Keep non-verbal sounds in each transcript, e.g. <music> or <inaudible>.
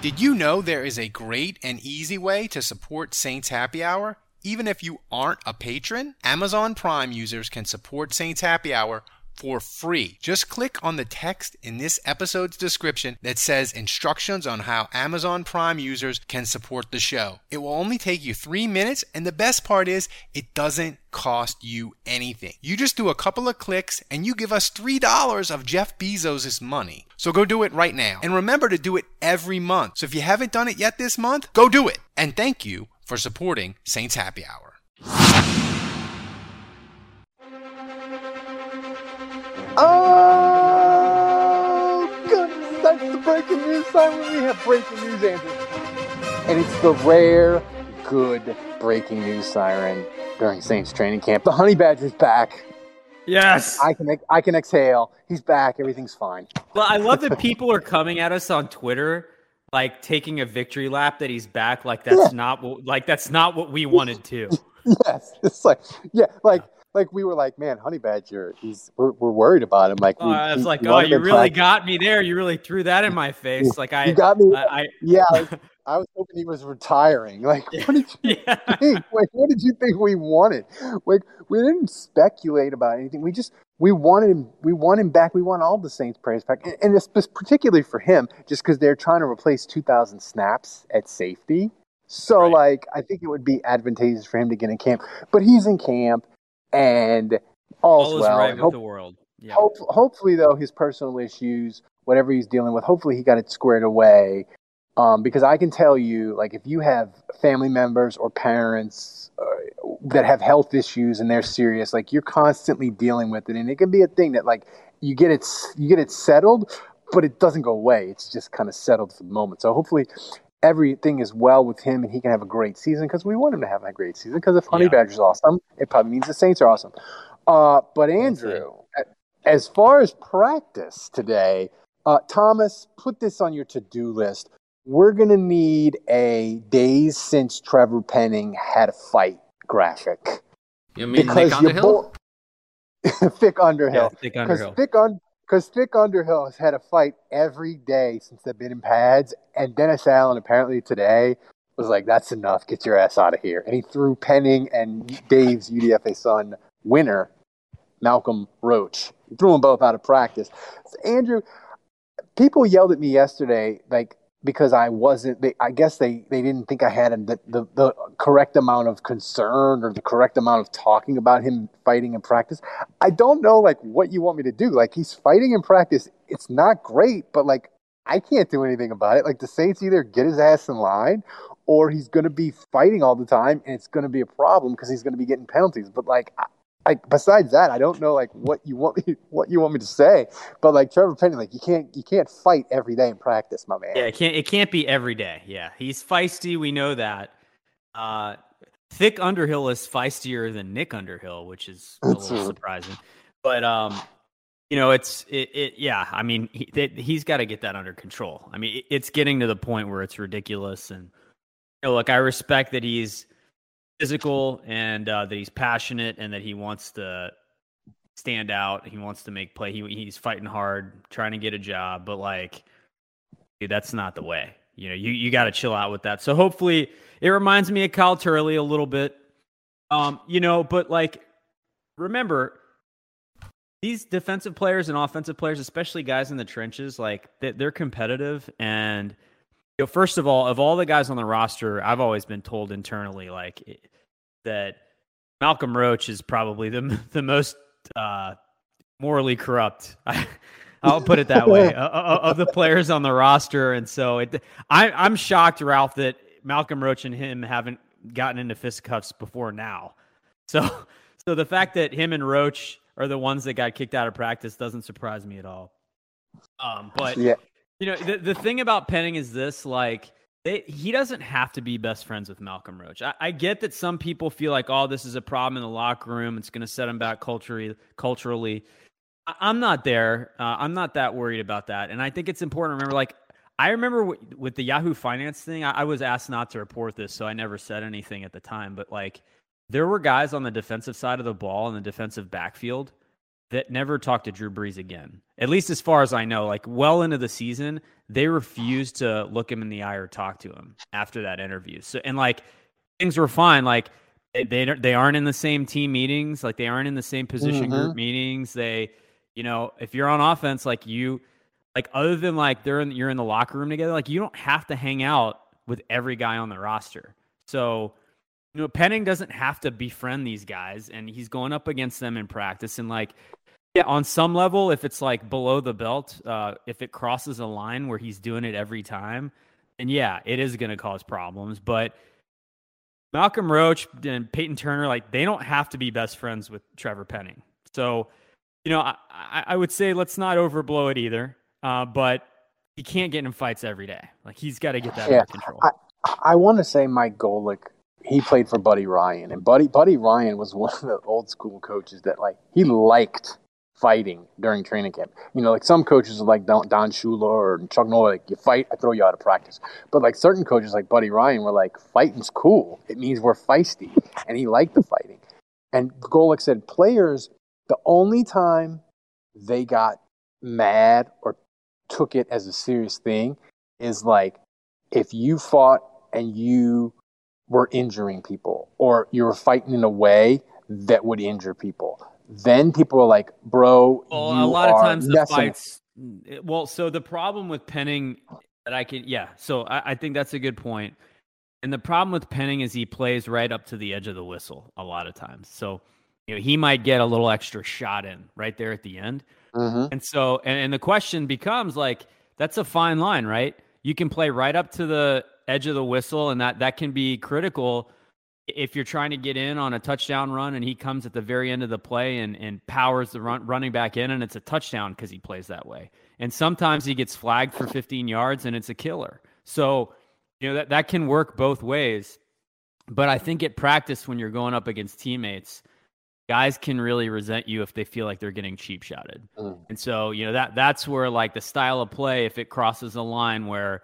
Did you know there is a great and easy way to support Saints Happy Hour? Even if you aren't a patron, Amazon Prime users can support Saints Happy Hour for free. Just click on the text in this episode's description that says instructions on how Amazon Prime users can support the show. It will only take you three minutes, and the best part is it doesn't cost you anything. You just do a couple of clicks and you give us $3 of Jeff Bezos' money. So go do it right now. And remember to do it every month. So if you haven't done it yet this month, go do it. And thank you for supporting Saints Happy Hour. Breaking news time we have breaking news, Andrew. And it's the rare, good breaking news siren during Saints training camp. The Honey Badger's back. Yes. I can I can exhale. He's back. Everything's fine. Well, I love that people are coming at us on Twitter, like taking a victory lap that he's back. Like that's Yeah. not what, like that's not what we wanted to. <laughs> Yes, it's like yeah, like like we were like, man, Honey Badger. He's we're, we're worried about him. Like Oh, we, I was we- like, we oh, you really practice. got me there. You really threw that in my <laughs> face. Like I, You got me. I, I <laughs> yeah, like, <laughs> I was hoping he was retiring. Like, what did you yeah. think? Like, what did you think we wanted? Like, we didn't speculate about anything. We just we wanted him. We want him back. We want all the Saints players back, and, and it's particularly for him, just because they're trying to replace 2,000 snaps at safety. So, Right. like, I think it would be advantageous for him to get in camp. But he's in camp, and all's All is well. right hope- the world. Yeah. Hope, hopefully, though, his personal issues, whatever he's dealing with, hopefully he got it squared away. Um, because I can tell you, like, if you have family members or parents uh, that have health issues and they're serious, like, you're constantly dealing with it, and it can be a thing that, like, you get it, you get it settled, but it doesn't go away. It's just kind of settled for the moment. So hopefully, everything is well with him, and he can have a great season because we want him to have a great season. Because if Honey Yeah. Badger's awesome, it probably means the Saints are awesome. Uh, but Andrew, as far as practice today, uh, Thomas, put this on your to-do list. We're gonna need a days since Trevor Penning had a fight graphic You mean Nick because your Underhill? boy, <laughs> Thick Underhill, Yeah, Thick because Underhill. Thick Un- because Thick Underhill has had a fight every day since they've been in pads, and Dennis Allen apparently today was like, "That's enough, get your ass out of here," and he threw Penning and Dave's UDFA son winner, Malcolm Roach. He threw them both out of practice. So, Andrew, people yelled at me yesterday, like because I wasn't. They, I guess they they didn't think I had the, the the correct amount of concern or the correct amount of talking about him fighting in practice. I don't know like what you want me to do. Like he's fighting in practice. It's not great, but like I can't do anything about it. Like the Saints either get his ass in line or he's going to be fighting all the time and it's going to be a problem because he's going to be getting penalties. But like like besides that, I don't know like what you want me <laughs> what you want me to say. But like Trevor Penning, like you can't you can't fight every day in practice, my man. Yeah, it can't it can't be every day. Yeah, he's feisty. We know that. Uh, Thick Underhill is feistier than Nick Underhill, which is a little surprising. But um, you know, it's it. it yeah, I mean, he, he's got to get that under control. I mean, it, it's getting to the point where it's ridiculous. And you know, look, I respect that he's physical and uh, that he's passionate and that he wants to stand out. He wants to make play. He he's fighting hard, trying to get a job. But like, dude, that's not the way. You know, you you got to chill out with that. So hopefully, it reminds me of Kyle Turley a little bit. Um, you know, but like, remember these defensive players and offensive players, especially guys in the trenches, like they- they're competitive. And know, first of all, of all the guys on the roster, I've always been told internally like it- that Malcolm Roach is probably the the most uh, morally corrupt. I'll put it that way <laughs> uh, of the players on the roster, and so it, I, I'm shocked, Ralph, that Malcolm Roach and him haven't gotten into fisticuffs before now. So, so the fact that him and Roach are the ones that got kicked out of practice doesn't surprise me at all. Um, but Yeah. You know, the the thing about Penning is this: like, they, he doesn't have to be best friends with Malcolm Roach. I, I get that some people feel like, oh, this is a problem in the locker room. It's going to set him back culturally. Culturally, I, I'm not there. Uh, I'm not that worried about that. And I think it's important to remember, like. I remember w- with the Yahoo Finance thing, I, I was asked not to report this, so I never said anything at the time. But like, there were guys on the defensive side of the ball in the defensive backfield that never talked to Drew Brees again. At least as far as I know, like well into the season, they refused to look him in the eye or talk to him after that interview. So and like things were fine. Like they they, aren't in the same team meetings. Like they aren't in the same position mm-hmm. group meetings. They, you know, if you're on offense, like you, like other than like they're in, you're in the locker room together. Like you don't have to hang out with every guy on the roster. So you know, Penning doesn't have to befriend these guys, and he's going up against them in practice. And like, yeah, on some level, if it's like below the belt, uh, if it crosses a line where he's doing it every time, then yeah, it is going to cause problems. But Malcolm Roach and Peyton Turner, like, they don't have to be best friends with Trevor Penning. So, you know, I, I I would say let's not overblow it either. Uh, but he can't get in fights every day. Like, he's got to get that Yeah, under control. I want to say Mike Golic. He played for Buddy Ryan, and Buddy Buddy Ryan was one of the old school coaches that like he liked fighting during training camp. You know, like some coaches are like Don, Don Shula or Chuck Noll, like you fight, I throw you out of practice. But like certain coaches like Buddy Ryan were like fighting's cool. It means we're feisty, and he liked the fighting. And Golic said players, the only time they got mad or took it as a serious thing is like if you fought and you were injuring people or you were fighting in a way that would injure people then people are like bro Well, a lot of times the fights. Well, so the problem with Penning that I can, yeah. So I, I think that's a good point. And the problem with Penning is he plays right up to the edge of the whistle a lot of times. So you know he might get a little extra shot in right there at the end. Mhm. And so, and, and the question becomes like, that's a fine line, right? You can play right up to the edge of the whistle, and that that can be critical if you're trying to get in on a touchdown run, and he comes at the very end of the play and and powers the run, running back in, and it's a touchdown because he plays that way. And sometimes he gets flagged for 15 yards, and it's a killer. So, you know that that can work both ways. But I think at practice, when you're going up against teammates, guys can really resent you if they feel like they're getting cheap shotted. Mm. And so, you know, that that's where like the style of play, if it crosses a line where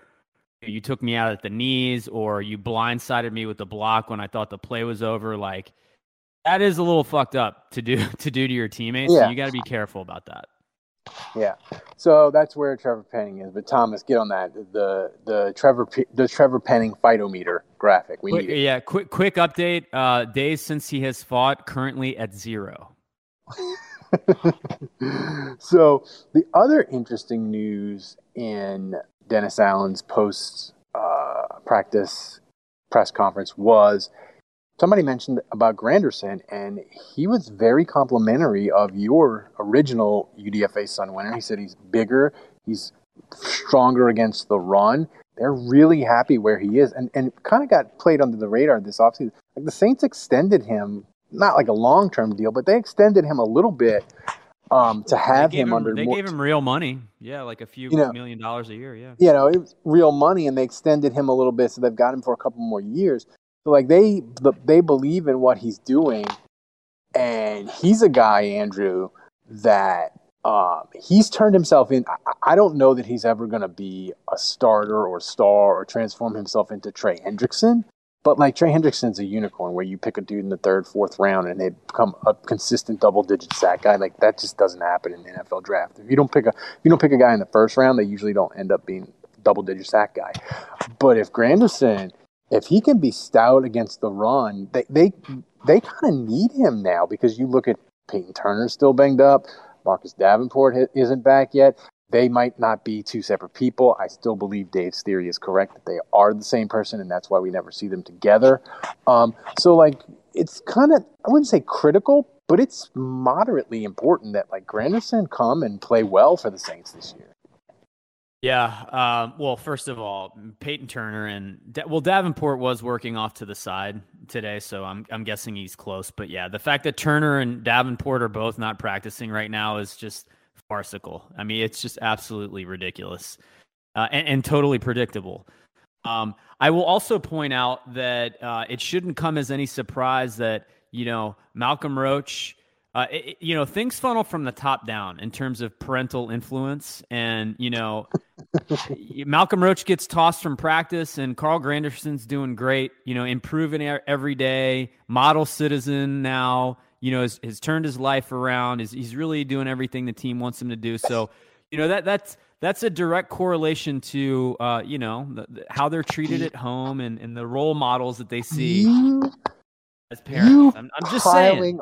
you took me out at the knees or you blindsided me with the block when I thought the play was over, like that is a little fucked up to do <laughs> to do to your teammates. So you got to be careful about that. yeah so that's where trevor penning is but thomas get on that the the trevor the trevor penning fightometer graphic we Quick, need it yeah, quick quick update. Uh, days since he has fought, currently at zero. <laughs> so the other interesting news in Dennis Allen's post uh, practice press conference was somebody mentioned about Granderson, and he was very complimentary of your original UDFA son winner. He said he's bigger, he's stronger against the run. They're really happy where he is, and and kind of got played under the radar this offseason. Like the Saints extended him, not like a long term deal, but they extended him a little bit um, to have gave him, under. They more, gave him real money. Yeah, like a few You know- million dollars a year. Yeah. you know, it was real money, and they extended him a little bit, so they've got him for a couple more years. So like they they believe in what he's doing, and he's a guy, Andrew, that um, he's turned himself in. I, I don't know that he's ever going to be a starter or star or transform himself into Trey Hendrickson. But like Trey Hendrickson's a unicorn, where you pick a dude in the third, fourth round, and they become a consistent double-digit sack guy. Like that just doesn't happen in the NFL draft. If you don't pick a if you don't pick a guy in the first round, they usually don't end up being double-digit sack guy. But if Granderson, if he can be stout against the run, they they they kind of need him now because you look at Peyton Turner still banged up, Marcus Davenport isn't back yet. They might not be two separate people. I still believe Dave's theory is correct that they are the same person, and that's why we never see them together. Um, so, like, it's kind of, I wouldn't say critical, but it's moderately important that, like, Granderson come and play well for the Saints this year. Yeah. Um, well, first of all, Peyton Turner and Da- well, Davenport was working off to the side today, so I'm I'm guessing he's close. But yeah, the fact that Turner and Davenport are both not practicing right now is just farcical. I mean, it's just absolutely ridiculous uh, and, and, totally predictable. Um, I will also point out that uh, it shouldn't come as any surprise that you know Malcolm Roach. Uh, it, you know things funnel from the top down in terms of parental influence, and you know <laughs> Malcolm Roach gets tossed from practice, and Carl Granderson's doing great. You know, improving every day, model citizen now you know, has, has turned his life around. Is he's really doing everything the team wants him to do. So, you know, that that's that's a direct correlation to uh, you know the, the, how they're treated at home and, and the role models that they see you, as parents. I'm, I'm, just piling, saying.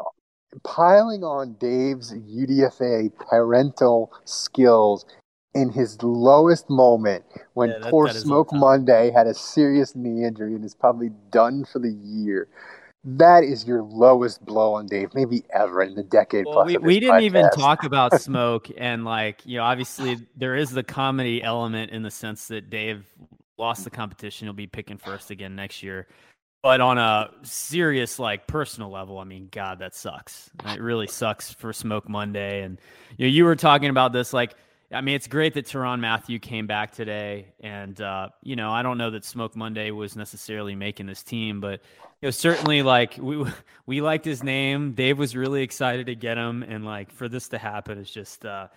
Piling on Dave's UDFA parental skills in his lowest moment when yeah, that, poor that Smoke Monday had a serious knee injury and is probably done for the year that is your lowest blow on Dave, maybe ever in the decade. Well, we, we didn't podcast. even talk about <laughs> smoke, and like you know, obviously there is the comedy element in the sense that Dave lost the competition; he'll be picking first again next year. But on a serious, like personal level, I mean, God, that sucks. It really sucks for Smoke Monday, and you know, you were talking about this like I mean, it's great that Tyrann Mathieu came back today, and uh, you know, I don't know that Smoke Monday was necessarily making this team, but you know, certainly like we <laughs> we liked his name. Dave was really excited to get him, and like for this to happen is just uh,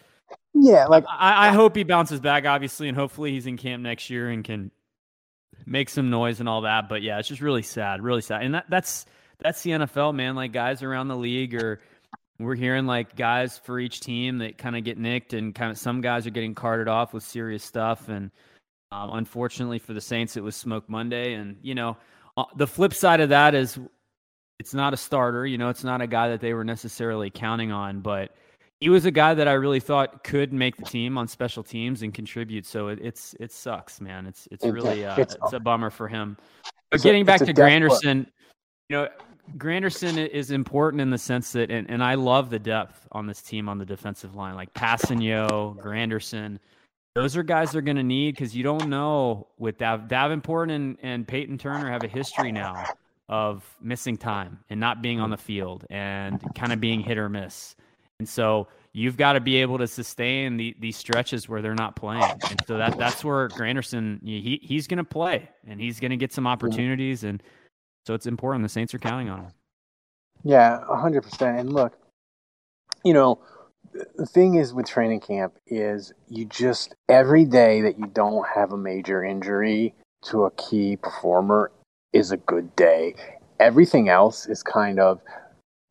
yeah. Like I, I hope he bounces back, obviously, and hopefully he's in camp next year and can make some noise and all that. But yeah, it's just really sad, really sad, and that that's that's the NFL, man. Like guys around the league are we're hearing like guys for each team that kind of get nicked, and kind of some guys are getting carted off with serious stuff. And um, unfortunately for the Saints, it was Smoke Monday. And you know, uh, the flip side of that is it's not a starter. You know, it's not a guy that they were necessarily counting on, but he was a guy that I really thought could make the team on special teams and contribute. So it, it's it sucks, man. It's it's really uh, it's, it's a bummer for him. But getting back to Granderson, you know, Granderson is important in the sense that, and, and I love the depth on this team on the defensive line, like Kpassagnon, Granderson. Those are guys they're going to need because you don't know with Dav- Davenport and, and Peyton Turner have a history now of missing time and not being on the field and kind of being hit or miss. And so you've got to be able to sustain the, these stretches where they're not playing. And so that that's where Granderson he he's going to play and he's going to get some opportunities and – so it's important. The Saints are counting on him. Yeah, hundred percent. And look, you know, the thing is with training camp is you just every day that you don't have a major injury to a key performer is a good day. Everything else is kind of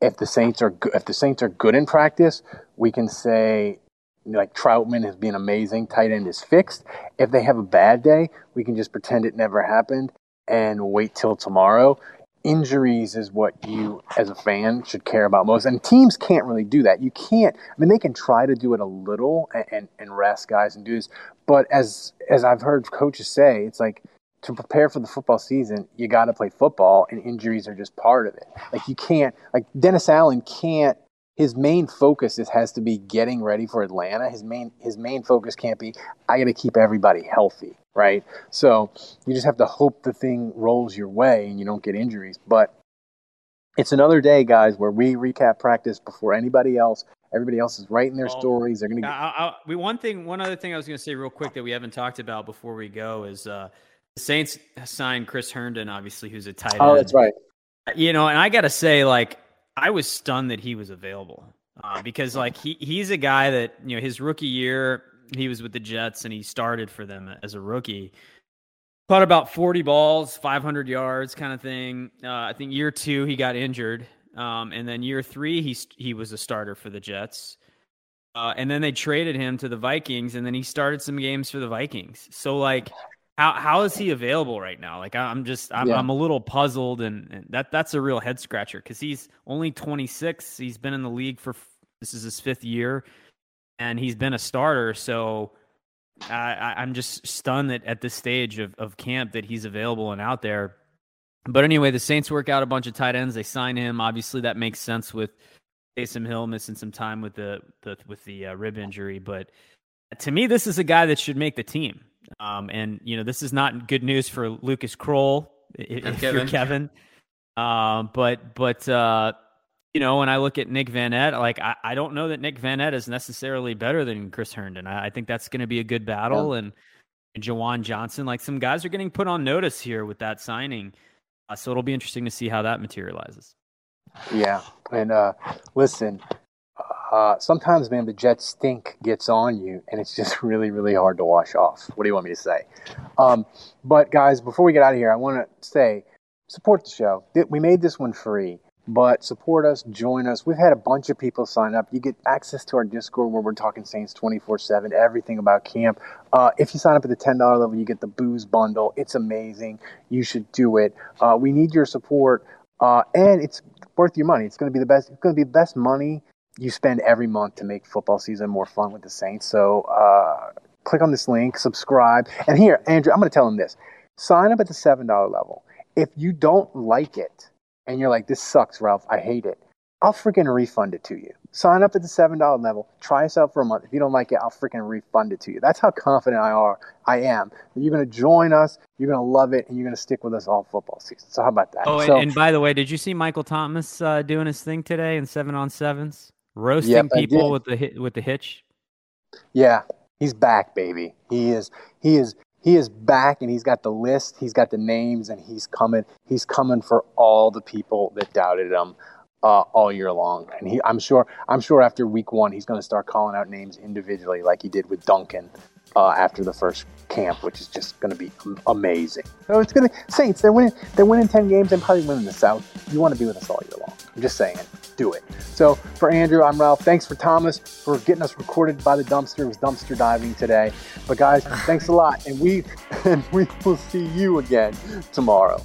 if the Saints are good, if the Saints are good in practice, we can say like Troutman has been amazing. Tight end is fixed. If they have a bad day, we can just pretend it never happened and wait till tomorrow. Injuries is what you, as a fan, should care about most. And teams can't really do that. You can't. I mean, they can try to do it a little and, and, and rest guys and do this. But as as I've heard coaches say, it's like to prepare for the football season, you got to play football, and injuries are just part of it. Like you can't, like Dennis Allen can't his main focus is has to be getting ready for Atlanta. His main his main focus can't be I got to keep everybody healthy, right? So you just have to hope the thing rolls your way and you don't get injuries. But it's another day, guys, where we recap practice before anybody else. Everybody else is writing their well, stories. They're going to. Get- we one thing, one other thing I was going to say real quick that we haven't talked about before we go is uh, the Saints signed Chris Herndon, obviously, who's a tight oh, end. Oh, that's right. You know, and I got to say, like, I was stunned that he was available uh, because like he he's a guy that you know his rookie year he was with the Jets and he started for them as a rookie. Caught about 40 balls, 500 yards, kind of thing. Uh, I think year two he got injured, um, and then year three he he was a starter for the Jets. Uh, and then they traded him to the Vikings, and then he started some games for the Vikings. So like how how is he available right now? Like I'm just I'm, yeah. I'm a little puzzled, and, and, that that's a real head scratcher because he's only 26. He's been in the league for this is his fifth year, and he's been a starter. So I, I'm just stunned that at this stage of of camp that he's available and out there. But anyway, the Saints work out a bunch of tight ends. They sign him. Obviously, that makes sense with Taysom Hill missing some time with the, the with the uh, rib injury. But to me, this is a guy that should make the team. Um, and you know, this is not good news for Lucas Krull if, if Kevin. you're Kevin. Um, but but uh, you know, when I look at Nick Vannett, like I, I don't know that Nick Vannett is necessarily better than Chris Herndon. I, I think that's going to be a good battle. Yeah. And, and Juwan Johnson, like some guys are getting put on notice here with that signing. Uh, so it'll be interesting to see how that materializes. Yeah, and uh, listen, uh, sometimes, man, the jet stink gets on you, and it's just <laughs> really, really hard to wash off. What do you want me to say? Um, but guys, before we get out of here, I want to say support the show. We made this one free but support us, join us. We've had a bunch of people sign up. You get access to our Discord where we're talking Saints 24 7, everything about camp. Uh, if you sign up at the $10 level, you get the booze bundle. It's amazing. You should do it. Uh, we need your support, uh, and it's worth your money. It's going to be the best. It's going to be the best money you spend every month to make football season more fun with the Saints. So uh, click on this link, subscribe. And here, Andrew, I'm going to tell him this sign up at the $7 level. If you don't like it, and you're like, this sucks, Ralph, I hate it, I'll freaking refund it to you. Sign up at the $7 level, try us out for a month. If you don't like it, I'll freaking refund it to you. That's how confident I are I am. You're going to join us, you're going to love it, and you're going to stick with us all football season. So how about that? Oh, so, and, and, by the way, did you see Michael Thomas uh, doing his thing today in seven on sevens, roasting yep, people with the with the hitch? Yeah, he's back, baby. He is. He is he is back and he's got the list, he's got the names, and he's coming. He's coming for all the people that doubted him uh, all year long. And he, I'm sure, I'm sure after week one, he's going to start calling out names individually, like he did with Duncan uh, after the first camp, which is just going to be amazing. So it's going to Saints. They're winning. They're winning ten games and probably winning the South. You want to be with us all year long. I'm just saying do it. So for Andrew, I'm Ralph. Thanks for Thomas for getting us recorded by the dumpster. It was dumpster diving today. But guys, thanks a lot, and we <laughs> and we will see you again tomorrow.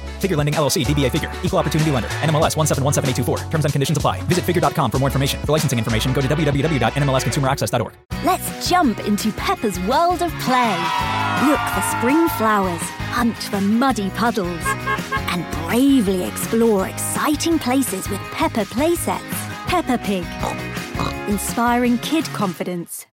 Figure Lending LLC, DBA Figure, Equal Opportunity Lender, NMLS 1717824. Terms and conditions apply. Visit figure.com for more information. For licensing information, go to www.nmlsconsumeraccess.org. Let's jump into Peppa's world of play. Look for spring flowers, hunt for muddy puddles, and bravely explore exciting places with Peppa playsets. Peppa Pig, inspiring kid confidence.